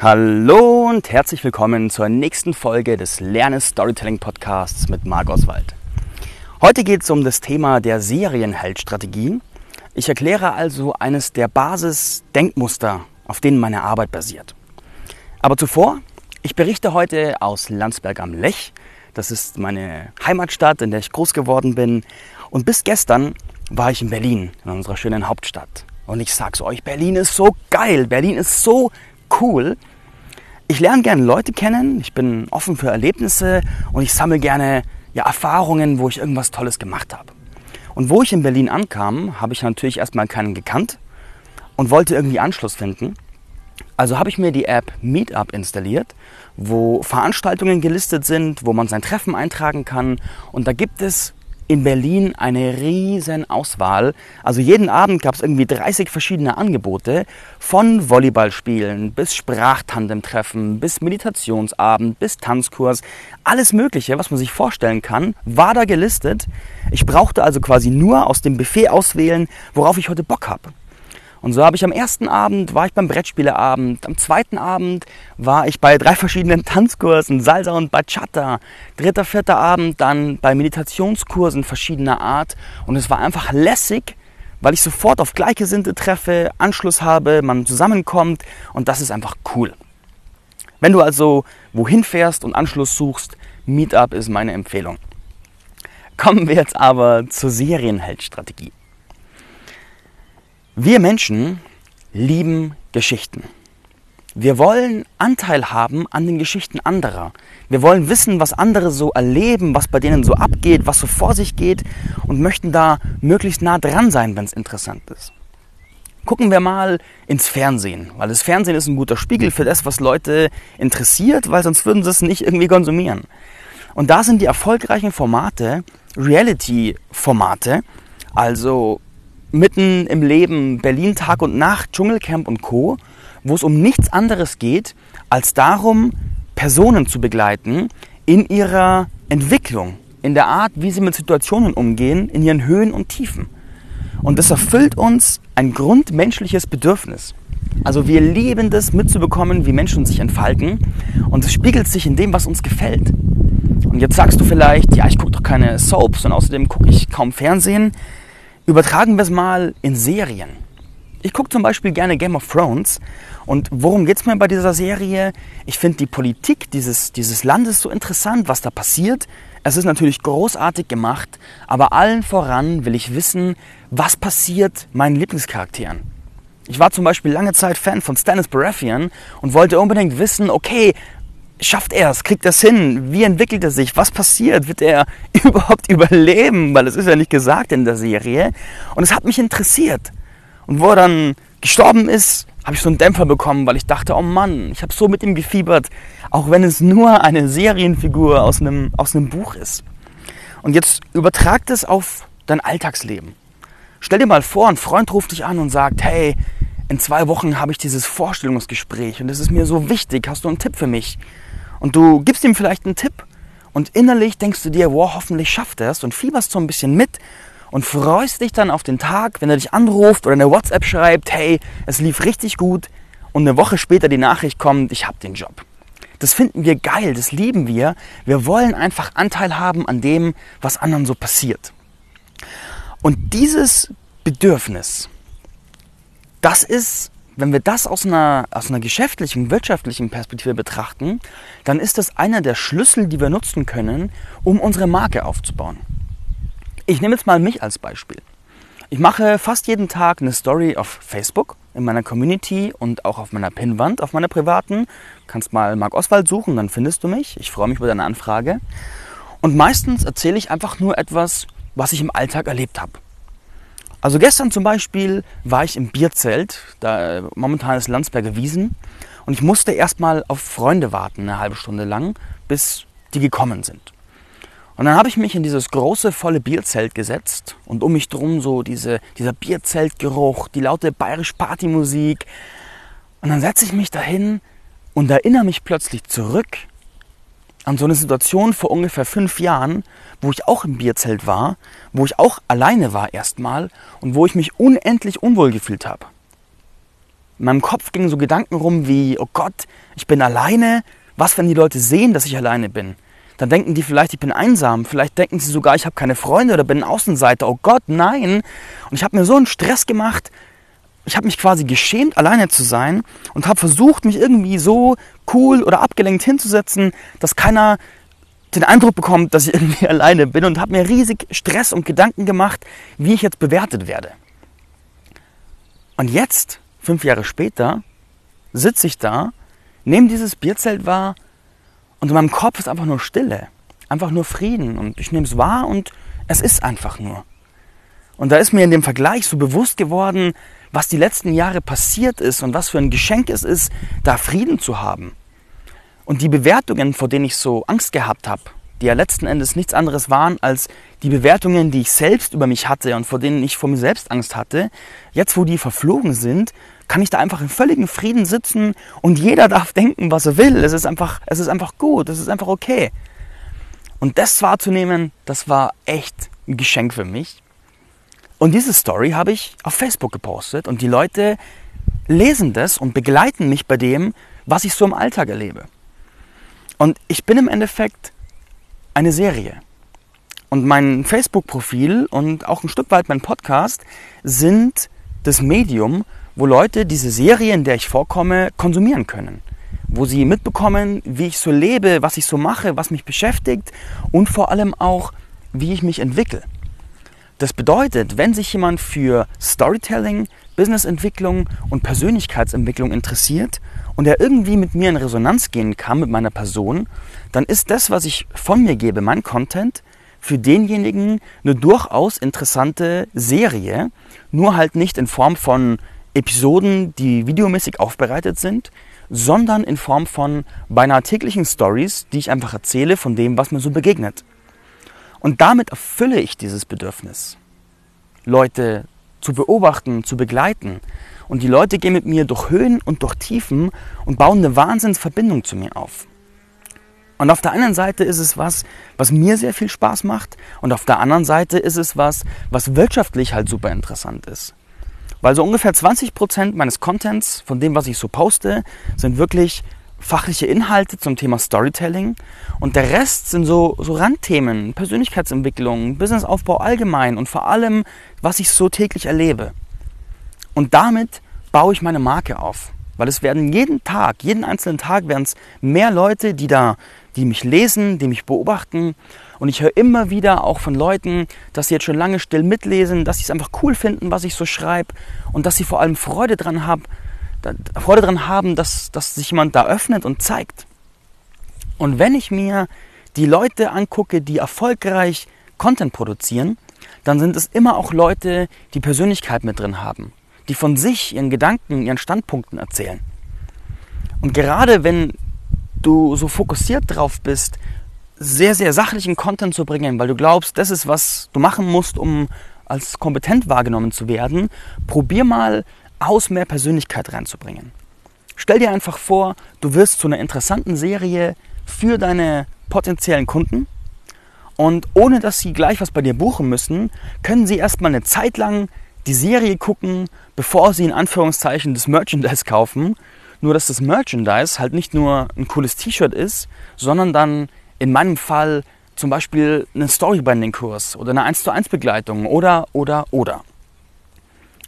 Hallo und herzlich willkommen zur nächsten Folge des Lerne Storytelling Podcasts mit Marc Oswald. Heute geht es um das Thema der Serienheldstrategie. Ich erkläre also eines der Basis-Denkmuster, auf denen meine Arbeit basiert. Aber zuvor, ich berichte heute aus Landsberg am Lech. Das ist meine Heimatstadt, in der ich groß geworden bin. Und bis gestern war ich in Berlin, in unserer schönen Hauptstadt. Und ich sag's euch, Berlin ist so geil, Berlin ist so cool. Ich lerne gerne Leute kennen, ich bin offen für Erlebnisse und ich sammle gerne ja, Erfahrungen, wo ich irgendwas Tolles gemacht habe. Und wo ich in Berlin ankam, habe ich natürlich erstmal keinen gekannt und wollte irgendwie Anschluss finden. Also habe ich mir die App Meetup installiert, wo Veranstaltungen gelistet sind, wo man sein Treffen eintragen kann. Und da gibt es in Berlin eine riesen Auswahl. Also jeden Abend gab es irgendwie 30 verschiedene Angebote, von Volleyballspielen bis Sprachtandem-Treffen, bis Meditationsabend, bis Tanzkurs. Alles Mögliche, was man sich vorstellen kann, war da gelistet. Ich brauchte also quasi nur aus dem Buffet auswählen, worauf ich heute Bock habe. Und so habe ich am ersten Abend war ich beim Brettspieleabend, am zweiten Abend war ich bei drei verschiedenen Tanzkursen, Salsa und Bachata, dritter, vierter Abend dann bei Meditationskursen verschiedener Art und es war einfach lässig, weil ich sofort auf Gleichgesinnte treffe, Anschluss habe, man zusammenkommt und das ist einfach cool. Wenn du also wohin fährst und Anschluss suchst, Meetup ist meine Empfehlung. Kommen wir jetzt aber zur Serienheldstrategie. Wir Menschen lieben Geschichten. Wir wollen Anteil haben an den Geschichten anderer. Wir wollen wissen, was andere so erleben, was bei denen so abgeht, was so vor sich geht und möchten da möglichst nah dran sein, wenn es interessant ist. Gucken wir mal ins Fernsehen, weil das Fernsehen ist ein guter Spiegel für das, was Leute interessiert, weil sonst würden sie es nicht irgendwie konsumieren. Und da sind die erfolgreichen Formate Reality-Formate, also mitten im Leben, Berlin Tag und Nacht, Dschungelcamp und Co., wo es um nichts anderes geht, als darum, Personen zu begleiten in ihrer Entwicklung, in der Art, wie sie mit Situationen umgehen, in ihren Höhen und Tiefen. Und das erfüllt uns ein grundmenschliches Bedürfnis. Also wir lieben das mitzubekommen, wie Menschen sich entfalten und es spiegelt sich in dem, was uns gefällt. Und jetzt sagst du vielleicht, ja, ich gucke doch keine Soaps und außerdem gucke ich kaum Fernsehen. Übertragen wir es mal in Serien. Ich gucke zum Beispiel gerne Game of Thrones. Und worum geht es mir bei dieser Serie? Ich finde die Politik dieses, dieses Landes so interessant, was da passiert. Es ist natürlich großartig gemacht, aber allen voran will ich wissen, was passiert meinen Lieblingscharakteren. Ich war zum Beispiel lange Zeit Fan von Stannis Baratheon und wollte unbedingt wissen, okay, schafft er es? Kriegt er es hin? Wie entwickelt er sich? Was passiert? Wird er überhaupt überleben? Weil es ist ja nicht gesagt in der Serie. Und es hat mich interessiert. Und wo er dann gestorben ist, habe ich so einen Dämpfer bekommen, weil ich dachte, oh Mann, ich habe so mit ihm gefiebert, auch wenn es nur eine Serienfigur aus einem, aus einem Buch ist. Und jetzt übertrag das auf dein Alltagsleben. Stell dir mal vor, ein Freund ruft dich an und sagt, hey, in zwei Wochen habe ich dieses Vorstellungsgespräch und das ist mir so wichtig, hast du einen Tipp für mich? Und du gibst ihm vielleicht einen Tipp und innerlich denkst du dir, wow, hoffentlich schafft er es und fieberst so ein bisschen mit und freust dich dann auf den Tag, wenn er dich anruft oder eine WhatsApp schreibt, hey, es lief richtig gut und eine Woche später die Nachricht kommt, ich habe den Job. Das finden wir geil, das lieben wir. Wir wollen einfach Anteil haben an dem, was anderen so passiert. Und dieses Bedürfnis, das ist wenn wir das aus einer, aus einer geschäftlichen, wirtschaftlichen Perspektive betrachten, dann ist das einer der Schlüssel, die wir nutzen können, um unsere Marke aufzubauen. Ich nehme jetzt mal mich als Beispiel. Ich mache fast jeden Tag eine Story auf Facebook, in meiner Community und auch auf meiner Pinnwand, auf meiner privaten. Kannst mal Marc Oswald suchen, dann findest du mich. Ich freue mich über deine Anfrage. Und meistens erzähle ich einfach nur etwas, was ich im Alltag erlebt habe. Also gestern zum Beispiel war ich im Bierzelt, da momentan ist Landsberger Wiesen, und ich musste erstmal auf Freunde warten, eine halbe Stunde lang, bis die gekommen sind. Und dann habe ich mich in dieses große, volle Bierzelt gesetzt und um mich drum so diese, dieser Bierzeltgeruch, die laute bayerisch Partymusik. Und dann setze ich mich dahin und erinnere mich plötzlich zurück an so eine Situation vor ungefähr fünf Jahren, wo ich auch im Bierzelt war, wo ich auch alleine war erstmal und wo ich mich unendlich unwohl gefühlt habe. In meinem Kopf gingen so Gedanken rum wie, oh Gott, ich bin alleine. Was, wenn die Leute sehen, dass ich alleine bin? Dann denken die vielleicht, ich bin einsam. Vielleicht denken sie sogar, ich habe keine Freunde oder bin ein Außenseiter. Oh Gott, nein. Und ich habe mir so einen Stress gemacht. Ich habe mich quasi geschämt, alleine zu sein und habe versucht, mich irgendwie so cool oder abgelenkt hinzusetzen, dass keiner den Eindruck bekommt, dass ich irgendwie alleine bin und habe mir riesig Stress und Gedanken gemacht, wie ich jetzt bewertet werde. Und jetzt, fünf Jahre später, sitze ich da, nehme dieses Bierzelt wahr und in meinem Kopf ist einfach nur Stille, einfach nur Frieden und ich nehme es wahr und es ist einfach nur. Und da ist mir in dem Vergleich so bewusst geworden, was die letzten Jahre passiert ist und was für ein Geschenk es ist, da Frieden zu haben. Und die Bewertungen, vor denen ich so Angst gehabt habe, die ja letzten Endes nichts anderes waren als die Bewertungen, die ich selbst über mich hatte und vor denen ich vor mir selbst Angst hatte, jetzt wo die verflogen sind, kann ich da einfach in völligem Frieden sitzen und jeder darf denken, was er will. Es ist einfach, es ist einfach gut, es ist einfach okay. Und das wahrzunehmen, das war echt ein Geschenk für mich. Und diese Story habe ich auf Facebook gepostet und die Leute lesen das und begleiten mich bei dem, was ich so im Alltag erlebe. Und ich bin im Endeffekt eine Serie. Und mein Facebook-Profil und auch ein Stück weit mein Podcast sind das Medium, wo Leute diese Serie, in der ich vorkomme, konsumieren können. Wo sie mitbekommen, wie ich so lebe, was ich so mache, was mich beschäftigt und vor allem auch, wie ich mich entwickle. Das bedeutet, wenn sich jemand für Storytelling, Businessentwicklung und Persönlichkeitsentwicklung interessiert und er irgendwie mit mir in Resonanz gehen kann, mit meiner Person, dann ist das, was ich von mir gebe, mein Content, für denjenigen eine durchaus interessante Serie, nur halt nicht in Form von Episoden, die videomäßig aufbereitet sind, sondern in Form von beinahe täglichen Stories, die ich einfach erzähle von dem, was mir so begegnet. Und damit erfülle ich dieses Bedürfnis, Leute zu beobachten, zu begleiten. Und die Leute gehen mit mir durch Höhen und durch Tiefen und bauen eine Wahnsinnsverbindung zu mir auf. Und auf der einen Seite ist es was, was mir sehr viel Spaß macht und auf der anderen Seite ist es was, was wirtschaftlich halt super interessant ist. Weil so ungefähr 20 Prozent meines Contents, von dem, was ich so poste, sind wirklich fachliche Inhalte zum Thema Storytelling und der Rest sind so, so Randthemen, Persönlichkeitsentwicklung, Businessaufbau allgemein und vor allem, was ich so täglich erlebe. Und damit baue ich meine Marke auf. Weil es werden jeden Tag, jeden einzelnen Tag werden es mehr Leute, die da, die mich lesen, die mich beobachten. Und ich höre immer wieder auch von Leuten, dass sie jetzt schon lange still mitlesen, dass sie es einfach cool finden, was ich so schreibe und dass sie vor allem Freude dran haben, Freude dran haben, dass, dass sich jemand da öffnet und zeigt. Und wenn ich mir die Leute angucke, die erfolgreich Content produzieren, dann sind es immer auch Leute, die Persönlichkeit mit drin haben, die von sich, ihren Gedanken, ihren Standpunkten erzählen. Und gerade wenn du so fokussiert drauf bist, sehr, sehr sachlichen Content zu bringen, weil du glaubst, das ist, was du machen musst, um als kompetent wahrgenommen zu werden, probier mal aus, mehr Persönlichkeit reinzubringen. Stell dir einfach vor, du wirst zu einer interessanten Serie für deine potenziellen Kunden und ohne dass sie gleich was bei dir buchen müssen, können sie erstmal eine Zeit lang die Serie gucken, bevor sie in Anführungszeichen das Merchandise kaufen. Nur dass das Merchandise halt nicht nur ein cooles T-Shirt ist, sondern dann in meinem Fall zum Beispiel einen Storybanding-Kurs oder eine 1 zu 1 Begleitung oder, oder, oder.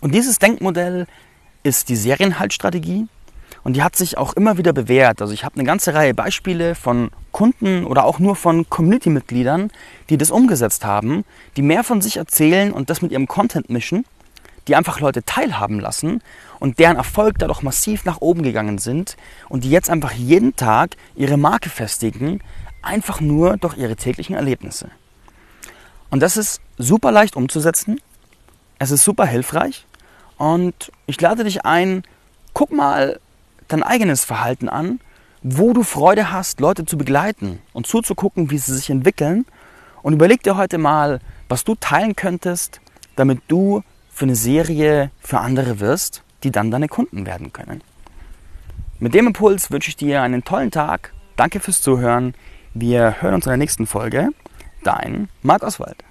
Und dieses Denkmodell ist die Serienhaltstrategie und die hat sich auch immer wieder bewährt. Also ich habe eine ganze Reihe Beispiele von Kunden oder auch nur von Community-Mitgliedern, die das umgesetzt haben, die mehr von sich erzählen und das mit ihrem Content mischen, die einfach Leute teilhaben lassen und deren Erfolg dadurch massiv nach oben gegangen sind und die jetzt einfach jeden Tag ihre Marke festigen, einfach nur durch ihre täglichen Erlebnisse. Und das ist super leicht umzusetzen es ist super hilfreich und ich lade dich ein, guck mal dein eigenes Verhalten an, wo du Freude hast, Leute zu begleiten und zuzugucken, wie sie sich entwickeln. Und überleg dir heute mal, was du teilen könntest, damit du für eine Serie für andere wirst, die dann deine Kunden werden können. Mit dem Impuls wünsche ich dir einen tollen Tag. Danke fürs Zuhören. Wir hören uns in der nächsten Folge. Dein Marc Oswald.